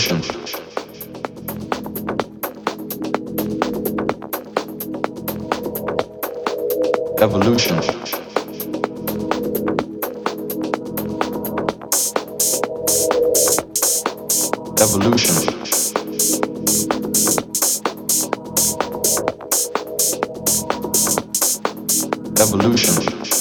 evolution. Evolution. Evolution. Evolution. evolution.